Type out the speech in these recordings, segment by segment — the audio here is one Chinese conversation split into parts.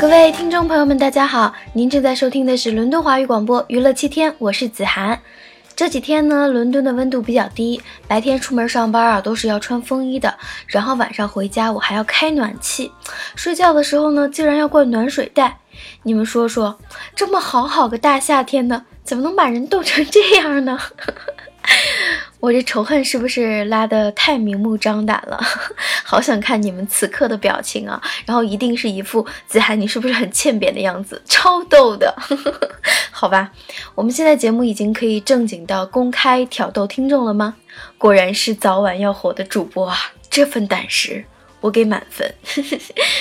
各位听众朋友们，大家好，您正在收听的是伦敦华语广播娱乐七天，我是子涵。这几天呢，伦敦的温度比较低，白天出门上班啊都是要穿风衣的，然后晚上回家我还要开暖气，睡觉的时候呢竟然要灌暖水袋。你们说说，这么好好个大夏天的，怎么能把人冻成这样呢？我这仇恨是不是拉得太明目张胆了？好想看你们此刻的表情啊！然后一定是一副子涵你是不是很欠扁的样子，超逗的。好吧，我们现在节目已经可以正经到公开挑逗听众了吗？果然是早晚要火的主播啊！这份胆识，我给满分。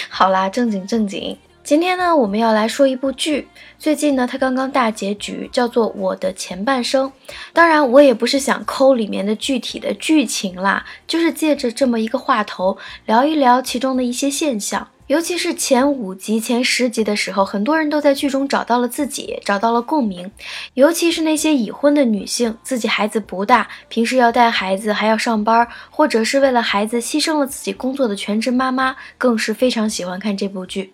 好啦，正经正经。今天呢，我们要来说一部剧。最近呢，它刚刚大结局，叫做《我的前半生》。当然，我也不是想抠里面的具体的剧情啦，就是借着这么一个话头，聊一聊其中的一些现象。尤其是前五集、前十集的时候，很多人都在剧中找到了自己，找到了共鸣。尤其是那些已婚的女性，自己孩子不大，平时要带孩子，还要上班，或者是为了孩子牺牲了自己工作的全职妈妈，更是非常喜欢看这部剧。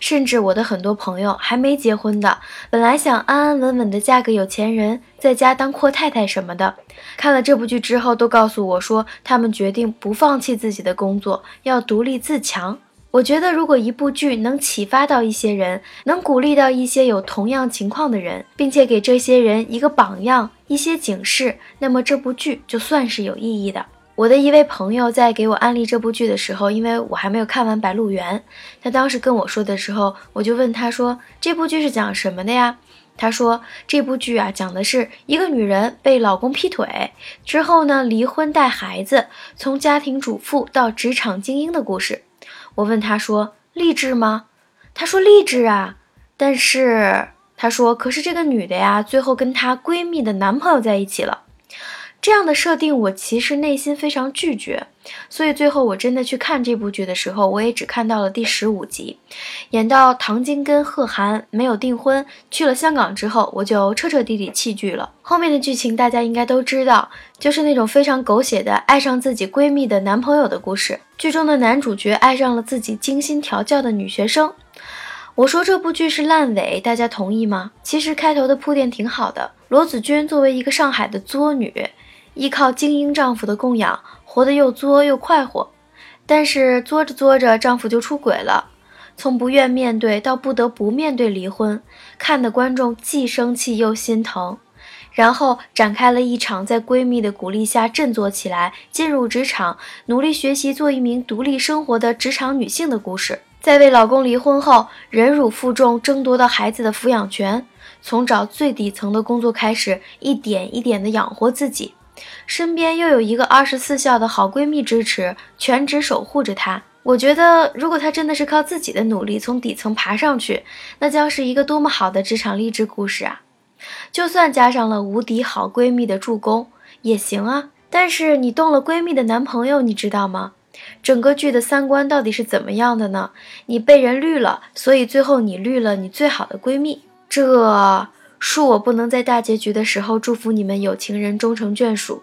甚至我的很多朋友还没结婚的，本来想安安稳稳的嫁个有钱人，在家当阔太太什么的，看了这部剧之后，都告诉我说，他们决定不放弃自己的工作，要独立自强。我觉得，如果一部剧能启发到一些人，能鼓励到一些有同样情况的人，并且给这些人一个榜样、一些警示，那么这部剧就算是有意义的。我的一位朋友在给我安利这部剧的时候，因为我还没有看完《白鹿原》，他当时跟我说的时候，我就问他说：“这部剧是讲什么的呀？”他说：“这部剧啊，讲的是一个女人被老公劈腿之后呢，离婚带孩子，从家庭主妇到职场精英的故事。”我问他说：“励志吗？”他说：“励志啊。”但是他说：“可是这个女的呀，最后跟她闺蜜的男朋友在一起了。”这样的设定，我其实内心非常拒绝，所以最后我真的去看这部剧的时候，我也只看到了第十五集，演到唐晶跟贺涵没有订婚，去了香港之后，我就彻彻底底弃剧了。后面的剧情大家应该都知道，就是那种非常狗血的爱上自己闺蜜的男朋友的故事。剧中的男主角爱上了自己精心调教的女学生。我说这部剧是烂尾，大家同意吗？其实开头的铺垫挺好的，罗子君作为一个上海的作女。依靠精英丈夫的供养，活得又作又快活，但是作着作着，丈夫就出轨了。从不愿面对到不得不面对离婚，看的观众既生气又心疼。然后展开了一场在闺蜜的鼓励下振作起来，进入职场，努力学习，做一名独立生活的职场女性的故事。在为老公离婚后，忍辱负重，争夺到孩子的抚养权，从找最底层的工作开始，一点一点的养活自己。身边又有一个二十四孝的好闺蜜支持，全职守护着她。我觉得，如果她真的是靠自己的努力从底层爬上去，那将是一个多么好的职场励志故事啊！就算加上了无敌好闺蜜的助攻也行啊。但是你动了闺蜜的男朋友，你知道吗？整个剧的三观到底是怎么样的呢？你被人绿了，所以最后你绿了你最好的闺蜜，这。恕我不能在大结局的时候祝福你们有情人终成眷属。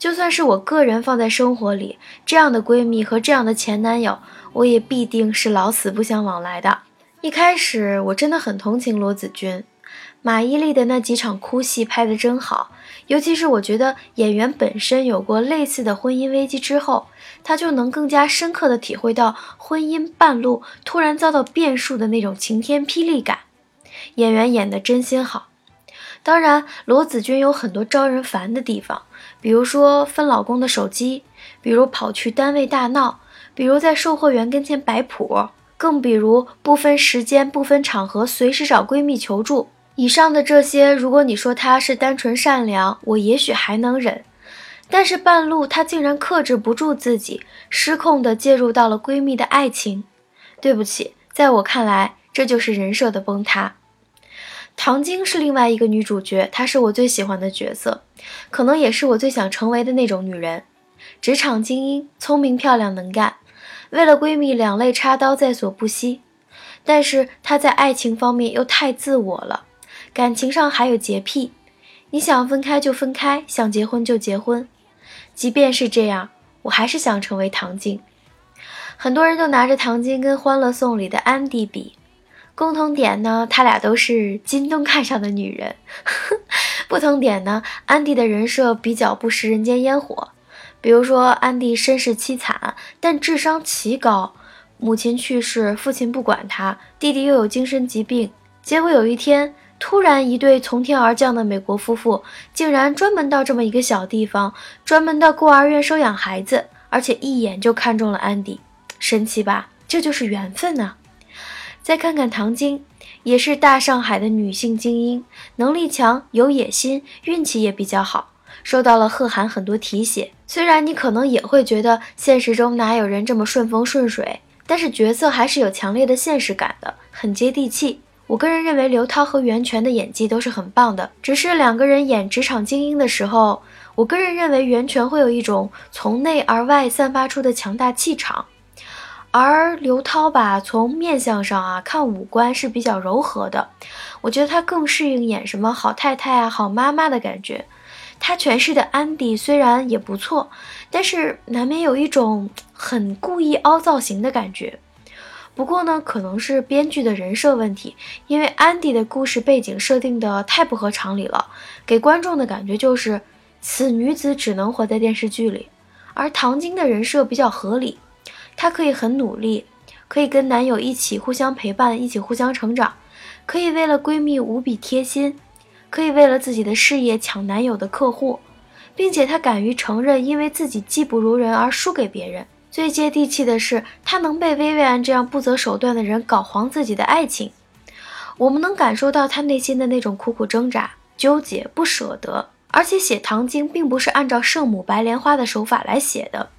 就算是我个人放在生活里，这样的闺蜜和这样的前男友，我也必定是老死不相往来的。一开始我真的很同情罗子君，马伊琍的那几场哭戏拍得真好，尤其是我觉得演员本身有过类似的婚姻危机之后，他就能更加深刻的体会到婚姻半路突然遭到变数的那种晴天霹雳感。演员演的真心好，当然罗子君有很多招人烦的地方，比如说分老公的手机，比如跑去单位大闹，比如在售货员跟前摆谱，更比如不分时间、不分场合，随时找闺蜜求助。以上的这些，如果你说她是单纯善良，我也许还能忍，但是半路她竟然克制不住自己，失控的介入到了闺蜜的爱情。对不起，在我看来，这就是人设的崩塌。唐晶是另外一个女主角，她是我最喜欢的角色，可能也是我最想成为的那种女人。职场精英，聪明漂亮能干，为了闺蜜两肋插刀在所不惜。但是她在爱情方面又太自我了，感情上还有洁癖，你想分开就分开，想结婚就结婚。即便是这样，我还是想成为唐晶。很多人都拿着唐晶跟《欢乐颂》里的安迪比，共同点呢，他俩都是京东看上的女人。不同点呢，安迪的人设比较不食人间烟火。比如说，安迪身世凄惨，但智商奇高，母亲去世，父亲不管他，弟弟又有精神疾病，结果有一天。突然，一对从天而降的美国夫妇竟然专门到这么一个小地方，专门到孤儿院收养孩子，而且一眼就看中了安迪，神奇吧？这就是缘分呐！再看看唐晶，也是大上海的女性精英，能力强，有野心，运气也比较好，受到了贺涵很多提携。虽然你可能也会觉得现实中哪有人这么顺风顺水，但是角色还是有强烈的现实感的，很接地气。我个人认为刘涛和袁泉的演技都是很棒的，只是两个人演职场精英的时候，我个人认为袁泉会有一种从内而外散发出的强大气场，而刘涛吧，从面相上啊看五官是比较柔和的，我觉得她更适应演什么好太太啊、好妈妈的感觉。她诠释的安迪虽然也不错，但是难免有一种很故意凹造型的感觉。不过呢，可能是编剧的人设问题，因为安迪的故事背景设定的太不合常理了，给观众的感觉就是此女子只能活在电视剧里。而唐晶的人设比较合理，她可以很努力，可以跟男友一起互相陪伴，一起互相成长，可以为了闺蜜无比贴心，可以为了自己的事业抢男友的客户，并且她敢于承认因为自己技不如人而输给别人。最接地气的是，她能被薇薇安这样不择手段的人搞黄自己的爱情，我们能感受到她内心的那种苦苦挣扎、纠结、不舍得。而且写唐晶并不是按照圣母白莲花的手法来写的，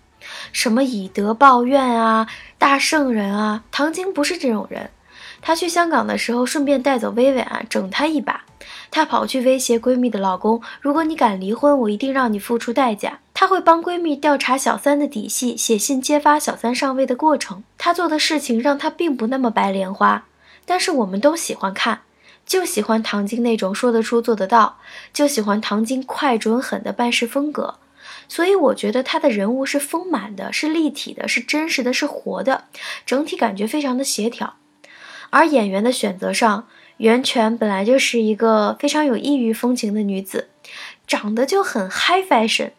什么以德报怨啊、大圣人啊，唐晶不是这种人。她去香港的时候，顺便带走薇薇安，整她一把。她跑去威胁闺蜜的老公：“如果你敢离婚，我一定让你付出代价。”她会帮闺蜜调查小三的底细，写信揭发小三上位的过程。她做的事情让她并不那么白莲花，但是我们都喜欢看，就喜欢唐晶那种说得出做得到，就喜欢唐晶快准狠的办事风格。所以我觉得她的人物是丰满的，是立体的，是真实的，是活的，整体感觉非常的协调。而演员的选择上，袁泉本来就是一个非常有异域风情的女子，长得就很 high fashion，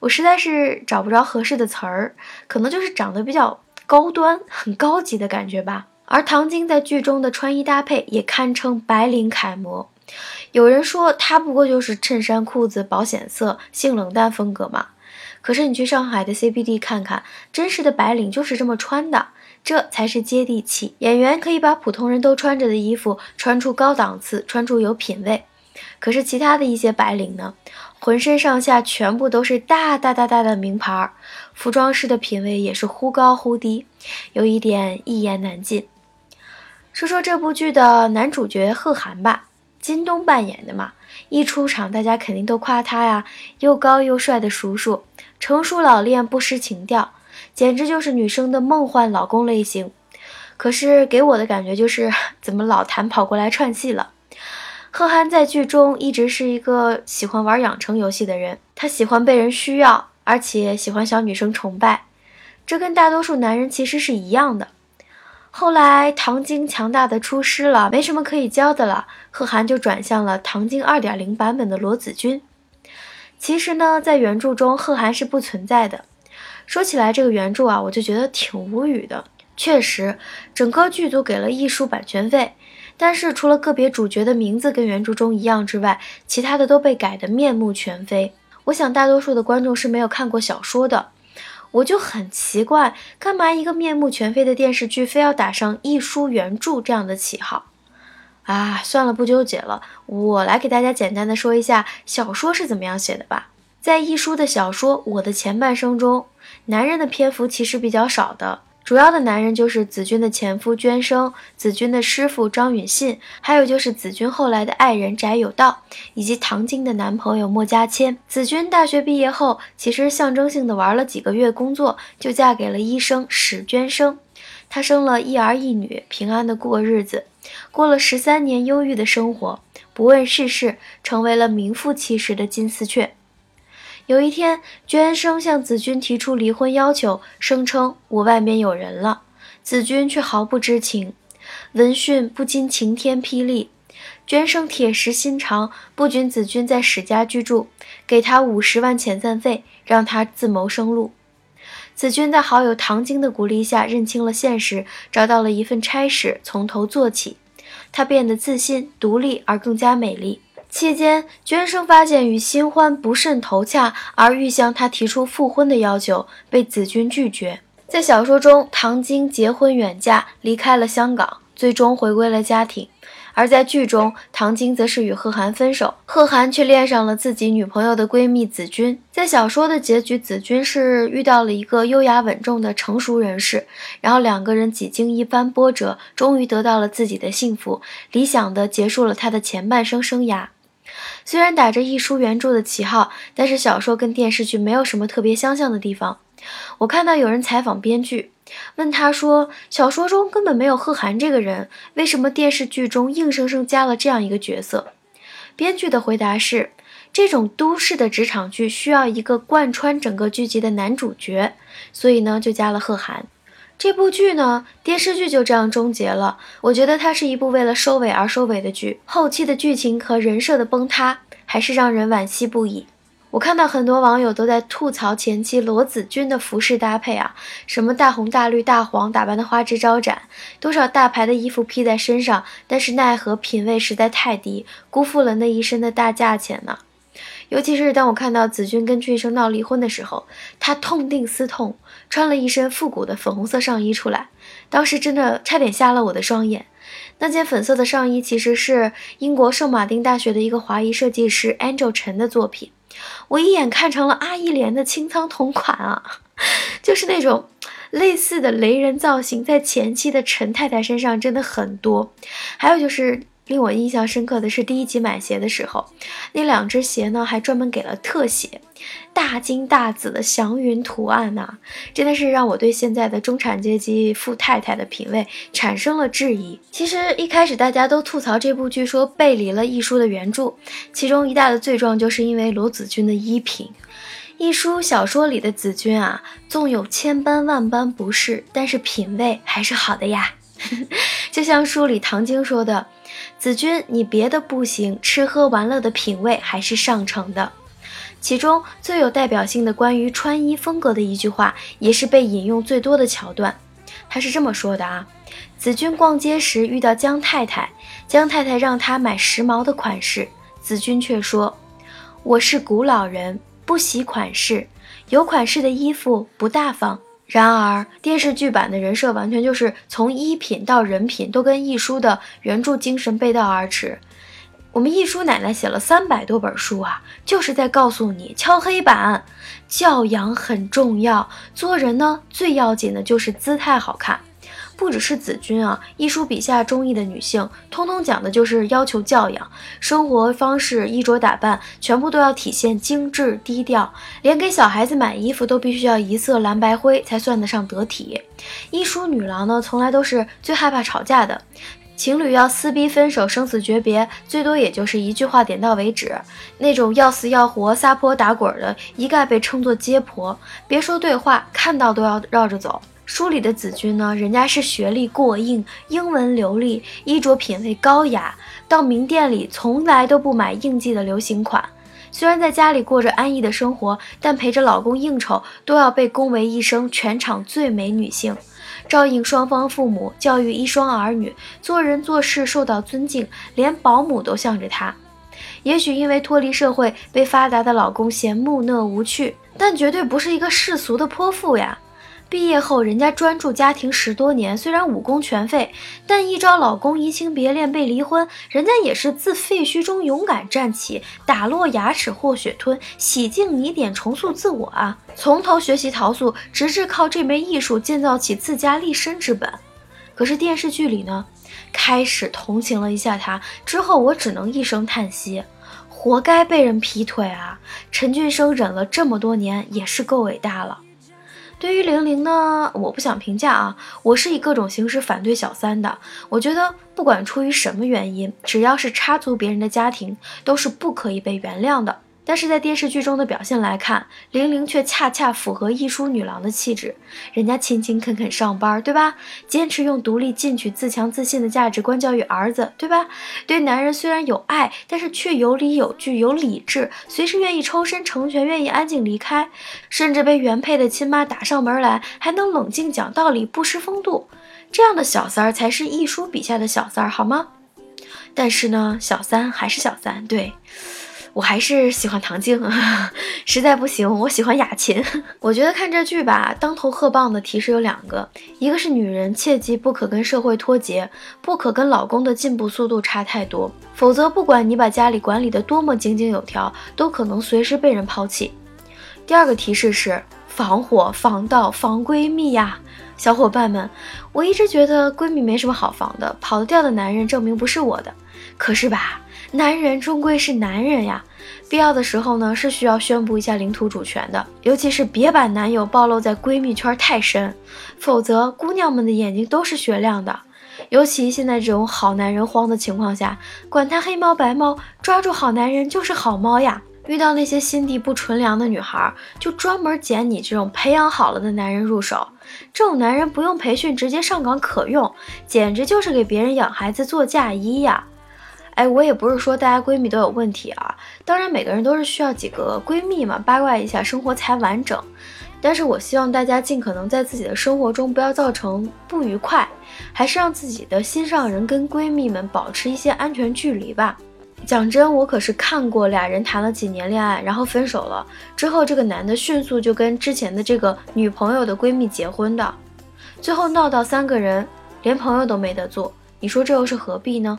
我实在是找不着合适的词儿，可能就是长得比较高端、很高级的感觉吧。而唐晶在剧中的穿衣搭配也堪称白领楷模，有人说他不过就是衬衫、裤子保险色、性冷淡风格嘛，可是你去上海的 CBD 看看，真实的白领就是这么穿的。这才是接地气。演员可以把普通人都穿着的衣服穿出高档次，穿出有品位。可是其他的一些白领呢，浑身上下全部都是大大大大的名牌，服装师的品味也是忽高忽低，有一点一言难尽。说说这部剧的男主角贺涵吧，金东扮演的嘛，一出场大家肯定都夸他呀，又高又帅的叔叔，成熟老练，不失情调。简直就是女生的梦幻老公类型，可是给我的感觉就是，怎么老谭跑过来串戏了？贺涵在剧中一直是一个喜欢玩养成游戏的人，他喜欢被人需要，而且喜欢小女生崇拜，这跟大多数男人其实是一样的。后来唐晶强大的出师了，没什么可以教的了，贺涵就转向了唐晶二点零版本的罗子君。其实呢，在原著中，贺涵是不存在的。说起来，这个原著啊，我就觉得挺无语的。确实，整个剧组给了艺术版权费，但是除了个别主角的名字跟原著中一样之外，其他的都被改得面目全非。我想大多数的观众是没有看过小说的，我就很奇怪，干嘛一个面目全非的电视剧非要打上一书原著这样的旗号？啊，算了，不纠结了，我来给大家简单的说一下小说是怎么样写的吧。在一书的小说《我的前半生》中。男人的篇幅其实比较少的，主要的男人就是子君的前夫娟生、子君的师傅张允信，还有就是子君后来的爱人翟有道，以及唐晶的男朋友莫家谦。子君大学毕业后，其实象征性的玩了几个月工作，就嫁给了医生史娟生，她生了一儿一女，平安的过日子，过了十三年忧郁的生活。不问世事，成为了名副其实的金丝雀。有一天，娟生向子君提出离婚要求，声称我外面有人了，子君却毫不知情。闻讯不禁晴天霹雳，娟生铁石心肠，不准子君在史家居住，给他五十万遣散费，让他自谋生路。子君在好友唐晶的鼓励下，认清了现实，找到了一份差事，从头做起。他变得自信、独立而更加美丽。期间，娟生发现与新欢不甚投洽，而欲向他提出复婚的要求，被子君拒绝。在小说中，唐晶结婚远嫁，离开了香港，最终回归了家庭；而在剧中，唐晶则是与贺涵分手，贺涵却恋上了自己女朋友的闺蜜子君。在小说的结局，子君是遇到了一个优雅稳重的成熟人士，然后两个人几经一番波折，终于得到了自己的幸福，理想的结束了他的前半生生涯。虽然打着一书原著的旗号，但是小说跟电视剧没有什么特别相像的地方。我看到有人采访编剧，问他说：“小说中根本没有贺涵这个人，为什么电视剧中硬生生加了这样一个角色？”编剧的回答是：“这种都市的职场剧需要一个贯穿整个剧集的男主角，所以呢，就加了贺涵。”这部剧呢，电视剧就这样终结了。我觉得它是一部为了收尾而收尾的剧，后期的剧情和人设的崩塌，还是让人惋惜不已。我看到很多网友都在吐槽前期罗子君的服饰搭配啊，什么大红大绿大黄，打扮的花枝招展，多少大牌的衣服披在身上，但是奈何品味实在太低，辜负了那一身的大价钱呢。尤其是当我看到子君跟俊生闹离婚的时候，他痛定思痛，穿了一身复古的粉红色上衣出来，当时真的差点瞎了我的双眼。那件粉色的上衣其实是英国圣马丁大学的一个华裔设计师 Angel 陈的作品，我一眼看成了阿依莲的清仓同款啊，就是那种类似的雷人造型，在前期的陈太太身上真的很多，还有就是。令我印象深刻的是第一集买鞋的时候，那两只鞋呢还专门给了特写，大金大紫的祥云图案呐，真的是让我对现在的中产阶级富太太的品味产生了质疑。其实一开始大家都吐槽这部剧说背离了一书的原著，其中一大的罪状就是因为罗子君的衣品。一书小说里的子君啊，纵有千般万般不是，但是品味还是好的呀。就像书里唐晶说的。子君，你别的不行，吃喝玩乐的品味还是上乘的。其中最有代表性的关于穿衣风格的一句话，也是被引用最多的桥段。他是这么说的啊：子君逛街时遇到江太太，江太太让他买时髦的款式，子君却说：“我是古老人，不喜款式，有款式的衣服不大方。”然而，电视剧版的人设完全就是从衣品到人品都跟亦舒的原著精神背道而驰。我们亦舒奶奶写了三百多本书啊，就是在告诉你敲黑板，教养很重要，做人呢最要紧的就是姿态好看。不只是子君啊，一书笔下中意的女性，通通讲的就是要求教养，生活方式、衣着打扮，全部都要体现精致低调，连给小孩子买衣服都必须要一色蓝白灰才算得上得体。一书女郎呢，从来都是最害怕吵架的，情侣要撕逼分手、生死诀别，最多也就是一句话点到为止。那种要死要活、撒泼打滚的，一概被称作街婆，别说对话，看到都要绕着走。书里的子君呢，人家是学历过硬，英文流利，衣着品味高雅，到名店里从来都不买应季的流行款。虽然在家里过着安逸的生活，但陪着老公应酬都要被恭维一声全场最美女性，照应双方父母，教育一双儿女，做人做事受到尊敬，连保姆都向着她。也许因为脱离社会，被发达的老公嫌木讷无趣，但绝对不是一个世俗的泼妇呀。毕业后，人家专注家庭十多年，虽然武功全废，但一朝老公移情别恋被离婚，人家也是自废墟中勇敢站起，打落牙齿或血吞，洗净泥点重塑自我啊！从头学习陶塑，直至靠这门艺术建造起自家立身之本。可是电视剧里呢，开始同情了一下他，之后我只能一声叹息，活该被人劈腿啊！陈俊生忍了这么多年，也是够伟大了。对于玲玲呢，我不想评价啊，我是以各种形式反对小三的。我觉得不管出于什么原因，只要是插足别人的家庭，都是不可以被原谅的。但是在电视剧中的表现来看，玲玲却恰恰符合一书女郎的气质。人家勤勤恳恳上班，对吧？坚持用独立、进取、自强、自信的价值观教育儿子，对吧？对男人虽然有爱，但是却有理有据、有理智，随时愿意抽身成全，愿意安静离开，甚至被原配的亲妈打上门来，还能冷静讲道理，不失风度。这样的小三儿才是一书笔下的小三儿，好吗？但是呢，小三还是小三，对。我还是喜欢唐静，实在不行，我喜欢雅琴。我觉得看这剧吧，当头喝棒的提示有两个，一个是女人切记不可跟社会脱节，不可跟老公的进步速度差太多，否则不管你把家里管理的多么井井有条，都可能随时被人抛弃。第二个提示是防火、防盗、防闺蜜呀，小伙伴们，我一直觉得闺蜜没什么好防的，跑得掉的男人证明不是我的，可是吧？男人终归是男人呀，必要的时候呢是需要宣布一下领土主权的，尤其是别把男友暴露在闺蜜圈太深，否则姑娘们的眼睛都是雪亮的。尤其现在这种好男人荒的情况下，管他黑猫白猫，抓住好男人就是好猫呀。遇到那些心地不纯良的女孩，就专门捡你这种培养好了的男人入手。这种男人不用培训，直接上岗可用，简直就是给别人养孩子做嫁衣呀。哎，我也不是说大家闺蜜都有问题啊，当然每个人都是需要几个闺蜜嘛，八卦一下生活才完整。但是我希望大家尽可能在自己的生活中不要造成不愉快，还是让自己的心上人跟闺蜜们保持一些安全距离吧。讲真，我可是看过俩人谈了几年恋爱，然后分手了之后，这个男的迅速就跟之前的这个女朋友的闺蜜结婚的，最后闹到三个人连朋友都没得做，你说这又是何必呢？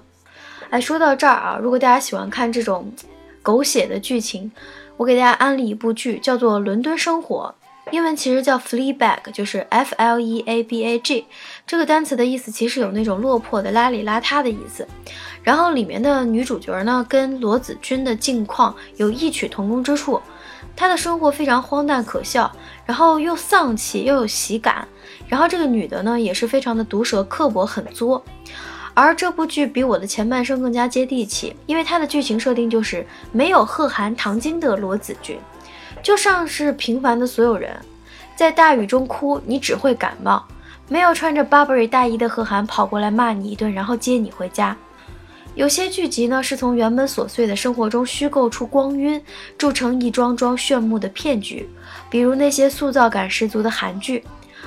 哎，说到这儿啊，如果大家喜欢看这种狗血的剧情，我给大家安利一部剧，叫做《伦敦生活》，英文其实叫 Fleabag，就是 F L E A B A G。这个单词的意思其实有那种落魄的、邋里邋遢的意思。然后里面的女主角呢，跟罗子君的境况有异曲同工之处。她的生活非常荒诞可笑，然后又丧气又有喜感。然后这个女的呢，也是非常的毒舌、刻薄、很作。而这部剧比我的前半生更加接地气，因为它的剧情设定就是没有贺涵、唐晶的罗子君，就像是平凡的所有人，在大雨中哭，你只会感冒；没有穿着 Burberry 大衣的贺涵跑过来骂你一顿，然后接你回家。有些剧集呢，是从原本琐碎的生活中虚构出光晕，铸成一桩桩炫目的骗局，比如那些塑造感十足的韩剧。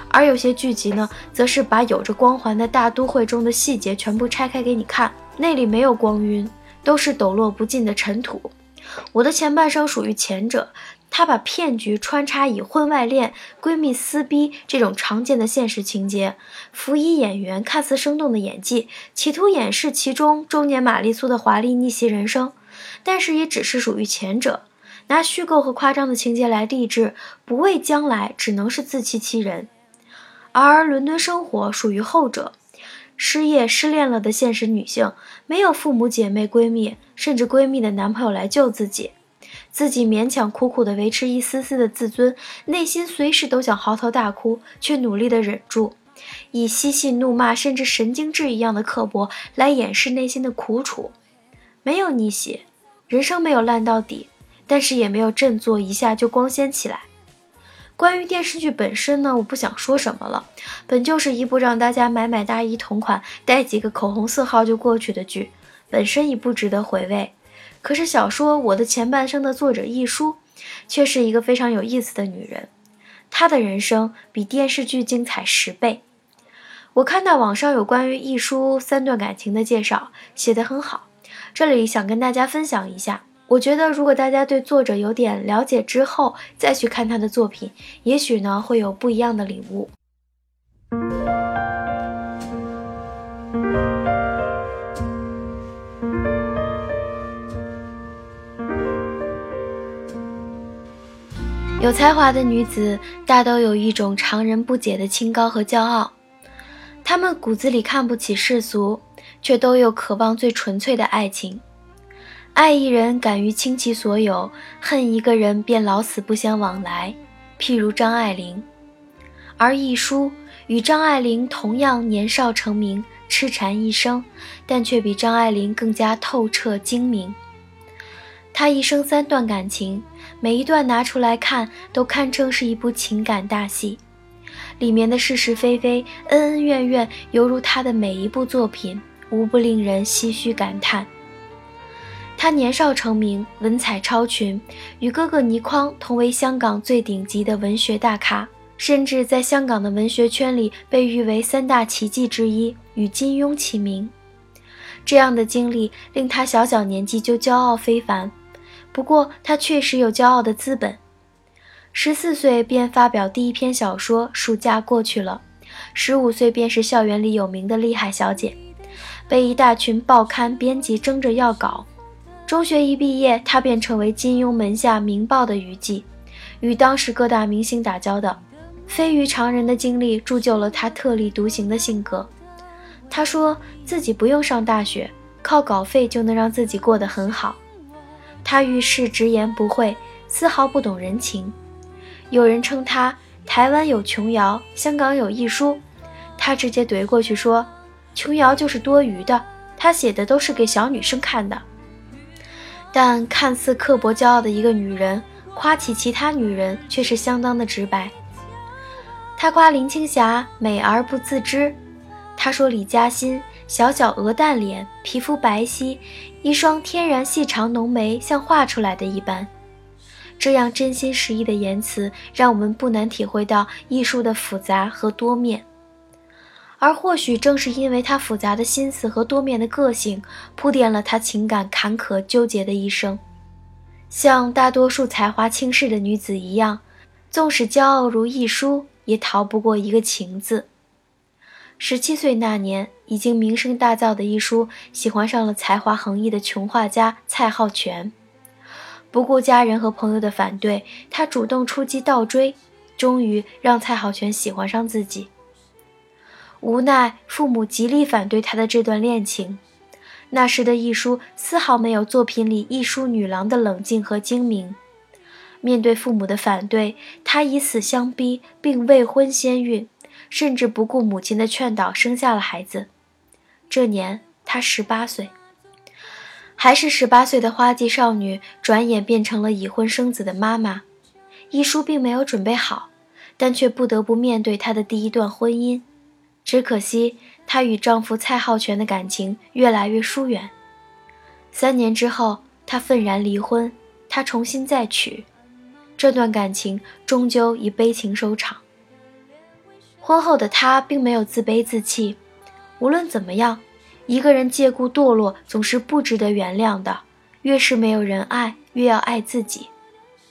而有些剧集呢，则是把有着光环的大都会中的细节全部拆开给你看，那里没有光晕，都是抖落不尽的尘土。我的前半生属于前者，他把骗局穿插以婚外恋、闺蜜撕逼这种常见的现实情节，辅以演员看似生动的演技，企图掩饰其中中年玛丽苏的华丽逆袭人生，但是也只是属于前者，拿虚构和夸张的情节来励志，不为将来，只能是自欺欺人。而伦敦生活属于后者，失业失恋了的现实女性，没有父母姐妹闺蜜，甚至闺蜜的男朋友来救自己，自己勉强苦苦的维持一丝丝的自尊，内心随时都想嚎啕大哭，却努力的忍住，以嬉戏怒骂甚至神经质一样的刻薄来掩饰内心的苦楚，没有逆袭，人生没有烂到底，但是也没有振作一下就光鲜起来。关于电视剧本身呢，我不想说什么了。本就是一部让大家买买大衣同款，带几个口红色号就过去的剧，本身已不值得回味。可是小说《我的前半生》的作者亦舒，却是一个非常有意思的女人。她的人生比电视剧精彩十倍。我看到网上有关于亦舒三段感情的介绍，写得很好，这里想跟大家分享一下。我觉得，如果大家对作者有点了解之后，再去看他的作品，也许呢会有不一样的领悟。有才华的女子大都有一种常人不解的清高和骄傲，她们骨子里看不起世俗，却都有渴望最纯粹的爱情。爱一人敢于倾其所有，恨一个人便老死不相往来。譬如张爱玲，而亦舒与张爱玲同样年少成名，痴缠一生，但却比张爱玲更加透彻精明。她一生三段感情，每一段拿出来看，都堪称是一部情感大戏。里面的是是非非、恩恩怨怨，犹如她的每一部作品，无不令人唏嘘感叹。她年少成名，文采超群，与哥哥倪匡同为香港最顶级的文学大咖，甚至在香港的文学圈里被誉为三大奇迹之一，与金庸齐名。这样的经历令他小小年纪就骄傲非凡。不过，他确实有骄傲的资本。十四岁便发表第一篇小说《暑假过去了》，十五岁便是校园里有名的厉害小姐，被一大群报刊编辑争着要稿。中学一毕业，他便成为金庸门下名报的娱记，与当时各大明星打交道。非于常人的经历铸就了他特立独行的性格。他说自己不用上大学，靠稿费就能让自己过得很好。他遇事直言不讳，丝毫不懂人情。有人称他台湾有琼瑶，香港有亦舒，他直接怼过去说：“琼瑶就是多余的，他写的都是给小女生看的。”但看似刻薄骄傲的一个女人，夸起其他女人却是相当的直白。他夸林青霞美而不自知，他说李嘉欣小小鹅蛋脸，皮肤白皙，一双天然细长浓眉像画出来的一般。这样真心实意的言辞，让我们不难体会到艺术的复杂和多面。而或许正是因为他复杂的心思和多面的个性，铺垫了他情感坎坷纠结的一生。像大多数才华倾世的女子一样，纵使骄傲如亦舒，也逃不过一个情字。十七岁那年，已经名声大噪的亦舒，喜欢上了才华横溢的穷画家蔡浩全。不顾家人和朋友的反对，他主动出击倒追，终于让蔡浩全喜欢上自己。无奈父母极力反对他的这段恋情。那时的亦舒丝毫没有作品里亦舒女郎的冷静和精明。面对父母的反对，他以死相逼，并未婚先孕，甚至不顾母亲的劝导生下了孩子。这年他十八岁。还是十八岁的花季少女，转眼变成了已婚生子的妈妈。亦舒并没有准备好，但却不得不面对她的第一段婚姻。只可惜，她与丈夫蔡浩全的感情越来越疏远。三年之后，她愤然离婚，她重新再娶，这段感情终究以悲情收场。婚后的她并没有自卑自弃，无论怎么样。一个人借故堕落，总是不值得原谅的。越是没有人爱，越要爱自己。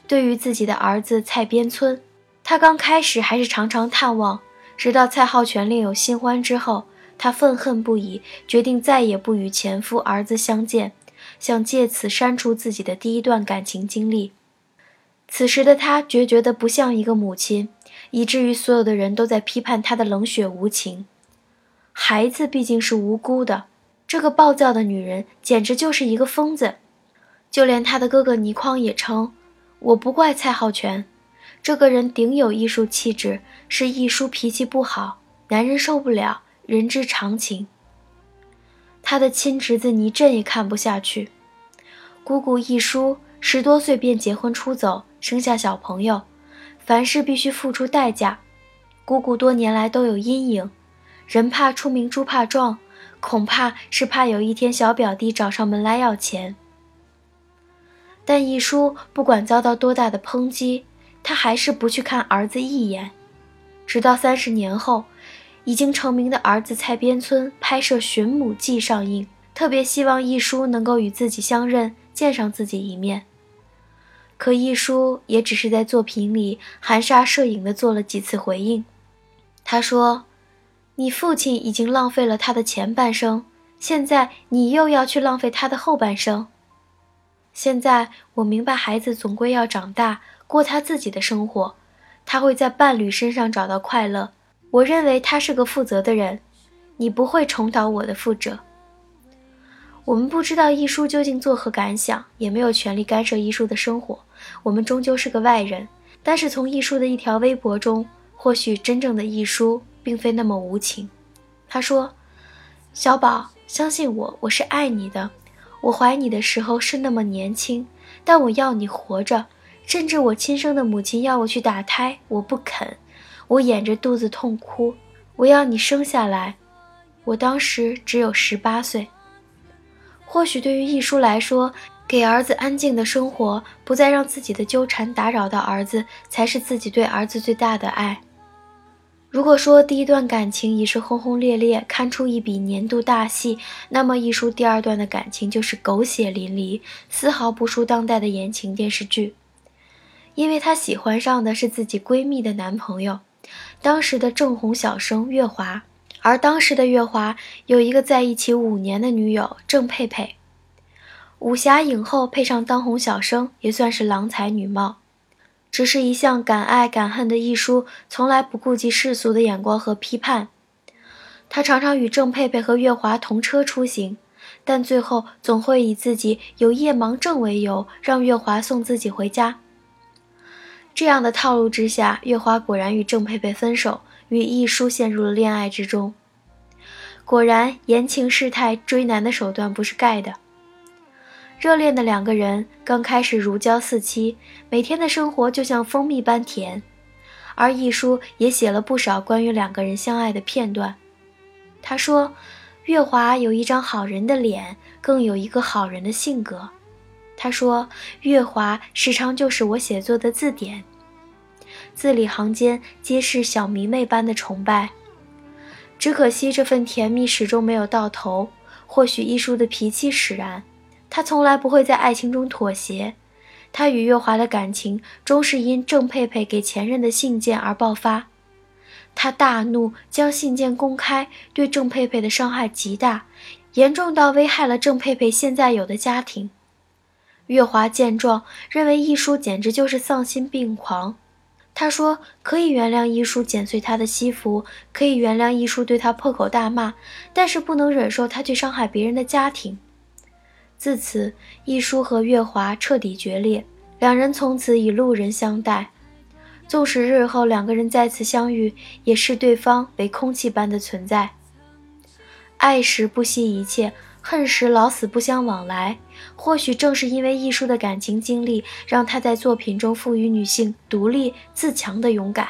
对于自己的儿子蔡边村，他刚开始还是常常探望，直到蔡浩全另有新欢之后，她愤恨不已，决定再也不与前夫儿子相见，想借此删除自己的第一段感情经历。此时的他决绝的不像一个母亲，以至于所有的人都在批判他的冷血无情。孩子毕竟是无辜的，这个暴躁的女人简直就是一个疯子。就连她的哥哥倪匡也称：“我不怪蔡浩全，这个人顶有艺术气质，是艺书脾气不好，男人受不了，人之常情。”他的亲侄子倪震也看不下去。姑姑一书十多岁便结婚出走，生下小朋友，凡事必须付出代价。姑姑多年来都有阴影。人怕出名猪怕壮，恐怕是怕有一天小表弟找上门来要钱。但一书不管遭到多大的抨击，他还是不去看儿子一眼。直到三十年后，已经成名的儿子蔡边村拍摄《寻母记》上映，特别希望一书能够与自己相认，见上自己一面。可一书也只是在作品里含沙射影地做了几次回应。他说。你父亲已经浪费了他的前半生，现在你又要去浪费他的后半生。现在我明白，孩子总归要长大，过他自己的生活，他会在伴侣身上找到快乐。我认为他是个负责的人，你不会重蹈我的覆辙。我们不知道一书究竟作何感想，也没有权利干涉一书的生活，我们终究是个外人。但是从一书的一条微博中。或许真正的艺术并非那么无情。他说：“小宝，相信我，我是爱你的。我怀你的时候是那么年轻，但我要你活着。甚至我亲生的母亲要我去打胎，我不肯。我掩着肚子痛哭，我要你生下来。我当时只有十八岁。或许对于一书来说，给儿子安静的生活，不再让自己的纠缠打扰到儿子，才是自己对儿子最大的爱。如果说第一段感情已是轰轰烈烈，看出一笔年度大戏，那么一书第二段的感情就是狗血淋漓，丝毫不输当代的言情电视剧。因为她喜欢上的是自己闺蜜的男朋友，当时的正红小生月华，而当时的月华有一个在一起五年的女友郑佩佩，武侠影后配上当红小生，也算是郎才女貌。只是一向敢爱敢恨的亦舒，从来不顾及世俗的眼光和批判。他常常与郑佩佩和月华同车出行，但最后总会以自己有夜盲症为由，让月华送自己回家。这样的套路之下，月华果然与郑佩佩分手，与易舒陷入了恋爱之中。果然，言情世态追男的手段不是盖的。热恋的两个人刚开始如胶似漆，每天的生活就像蜂蜜般甜。而亦舒也写了不少关于两个人相爱的片段。他说：“月华有一张好人的脸，更有一个好人的性格。”他说：“月华时常就是我写作的字典，字里行间皆是小迷妹般的崇拜。只可惜这份甜蜜始终没有到头。或许一书的脾气使然。”他从来不会在爱情中妥协，他与月华的感情终是因郑佩佩给前任的信件而爆发。他大怒，将信件公开，对郑佩佩的伤害极大，严重到危害了郑佩佩现在有的家庭。月华见状，认为一书简直就是丧心病狂。他说可以原谅一书剪碎他的西服，可以原谅一书对他破口大骂，但是不能忍受他去伤害别人的家庭。自此，一书和月华彻底决裂，两人从此以路人相待。纵使日后两个人再次相遇，也视对方为空气般的存在。爱时不惜一切，恨时老死不相往来。或许正是因为一书的感情经历，让他在作品中赋予女性独立自强的勇敢。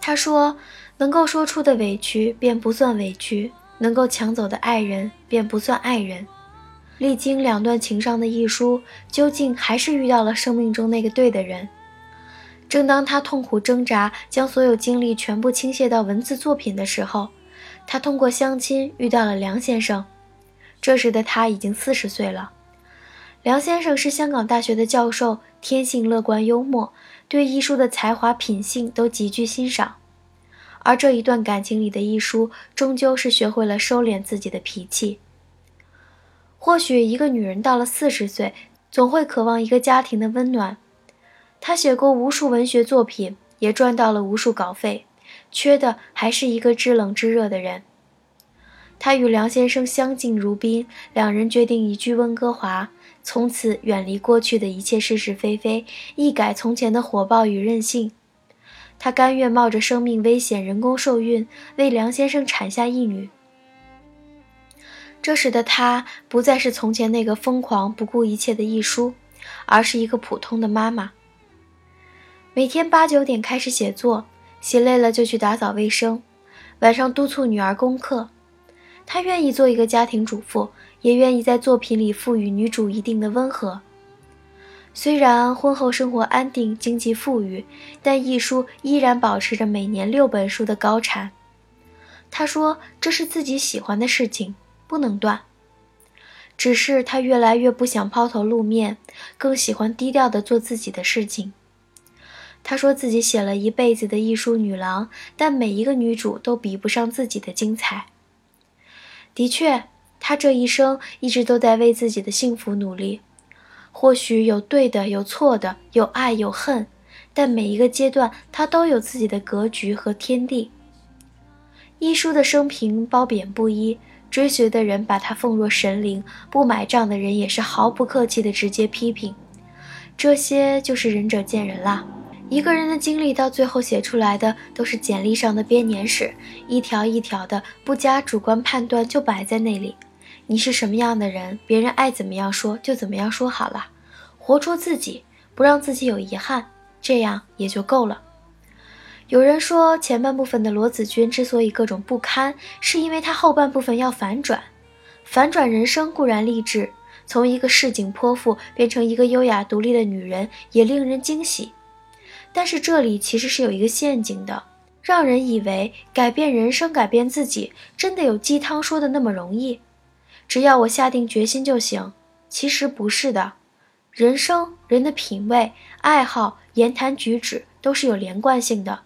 他说：“能够说出的委屈便不算委屈，能够抢走的爱人便不算爱人。”历经两段情伤的一书，究竟还是遇到了生命中那个对的人。正当他痛苦挣扎，将所有精力全部倾泻到文字作品的时候，他通过相亲遇到了梁先生。这时的他已经四十岁了。梁先生是香港大学的教授，天性乐观幽默，对一书的才华品性都极具欣赏。而这一段感情里的一书，终究是学会了收敛自己的脾气。或许一个女人到了四十岁，总会渴望一个家庭的温暖。她写过无数文学作品，也赚到了无数稿费，缺的还是一个知冷知热的人。他与梁先生相敬如宾，两人决定移居温哥华，从此远离过去的一切是是非非，一改从前的火爆与任性。他甘愿冒着生命危险人工受孕，为梁先生产下一女。这时的她不再是从前那个疯狂不顾一切的易舒，而是一个普通的妈妈。每天八九点开始写作，写累了就去打扫卫生，晚上督促女儿功课。她愿意做一个家庭主妇，也愿意在作品里赋予女主一定的温和。虽然婚后生活安定，经济富裕，但易舒依然保持着每年六本书的高产。她说：“这是自己喜欢的事情。”不能断，只是他越来越不想抛头露面，更喜欢低调的做自己的事情。他说自己写了一辈子的艺术女郎，但每一个女主都比不上自己的精彩。的确，他这一生一直都在为自己的幸福努力。或许有对的，有错的，有爱有恨，但每一个阶段他都有自己的格局和天地。艺书的生平褒贬不一。追随的人把他奉若神灵，不买账的人也是毫不客气的直接批评。这些就是仁者见仁啦。一个人的经历到最后写出来的都是简历上的编年史，一条一条的，不加主观判断就摆在那里。你是什么样的人，别人爱怎么样说就怎么样说好了，活出自己，不让自己有遗憾，这样也就够了。有人说，前半部分的罗子君之所以各种不堪，是因为他后半部分要反转。反转人生固然励志，从一个市井泼妇变成一个优雅独立的女人，也令人惊喜。但是这里其实是有一个陷阱的，让人以为改变人生、改变自己，真的有鸡汤说的那么容易？只要我下定决心就行？其实不是的。人生、人的品味、爱好、言谈举止都是有连贯性的。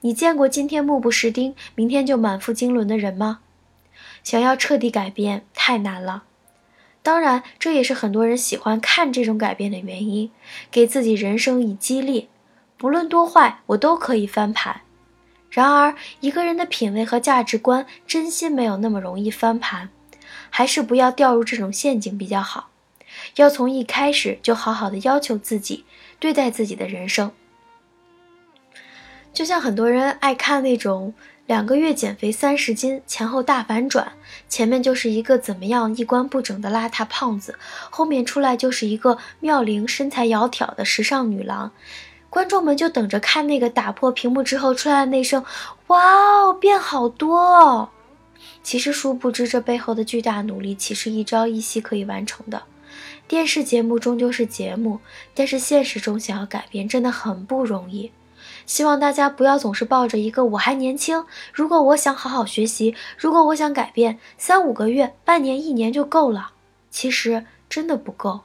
你见过今天目不识丁，明天就满腹经纶的人吗？想要彻底改变太难了。当然，这也是很多人喜欢看这种改变的原因，给自己人生以激励。不论多坏，我都可以翻盘。然而，一个人的品味和价值观，真心没有那么容易翻盘，还是不要掉入这种陷阱比较好。要从一开始就好好的要求自己，对待自己的人生。就像很多人爱看那种两个月减肥三十斤，前后大反转，前面就是一个怎么样衣冠不整的邋遢胖子，后面出来就是一个妙龄身材窈窕的时尚女郎。观众们就等着看那个打破屏幕之后出来的那声“哇哦，变好多哦”。其实殊不知，这背后的巨大努力岂是一朝一夕可以完成的？电视节目终究是节目，但是现实中想要改变真的很不容易。希望大家不要总是抱着一个“我还年轻”，如果我想好好学习，如果我想改变，三五个月、半年、一年就够了。其实真的不够。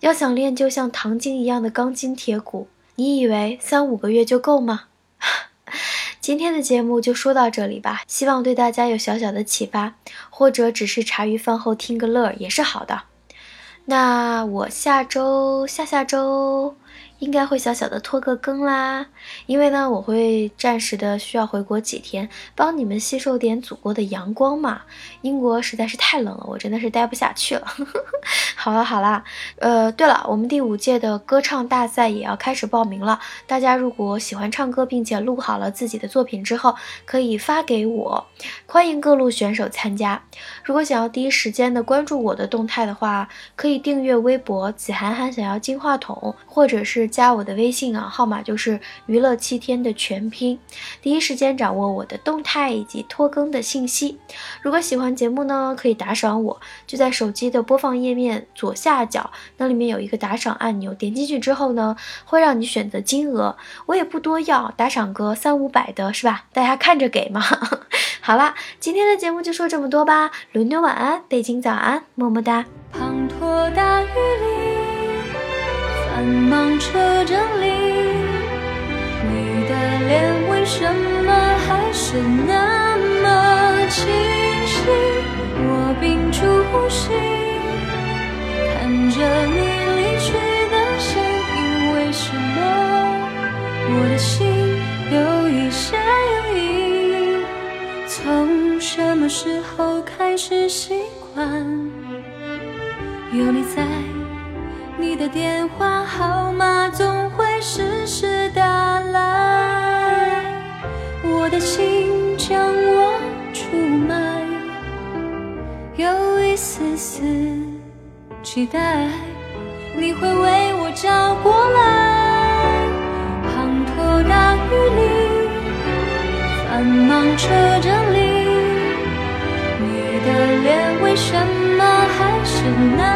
要想练就像唐晶一样的钢筋铁骨。你以为三五个月就够吗？今天的节目就说到这里吧，希望对大家有小小的启发，或者只是茶余饭后听个乐也是好的。那我下周、下下周。应该会小小的拖个更啦，因为呢，我会暂时的需要回国几天，帮你们吸收点祖国的阳光嘛。英国实在是太冷了，我真的是待不下去了。好了好了，呃，对了，我们第五届的歌唱大赛也要开始报名了，大家如果喜欢唱歌，并且录好了自己的作品之后，可以发给我，欢迎各路选手参加。如果想要第一时间的关注我的动态的话，可以订阅微博“子涵涵想要金话筒”，或者是。加我的微信啊，号码就是娱乐七天的全拼，第一时间掌握我的动态以及拖更的信息。如果喜欢节目呢，可以打赏我，就在手机的播放页面左下角，那里面有一个打赏按钮，点进去之后呢，会让你选择金额，我也不多要，打赏个三五百的是吧？大家看着给嘛。好啦，今天的节目就说这么多吧，伦敦晚安，北京早安，么么哒。滂沱大雨里。繁忙车站里，你的脸为什么还是那么清晰？我屏住呼吸，看着你离去的身影，为什么我的心有一些犹豫？从什么时候开始习惯有你在？你的电话号码总会时时打来，我的心将我出卖，有一丝丝期待你会为我找过来。滂沱大雨里，繁忙车站里，你的脸为什么还是那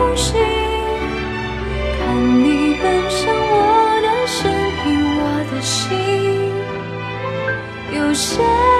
红心看你奔向我的身影我的心有些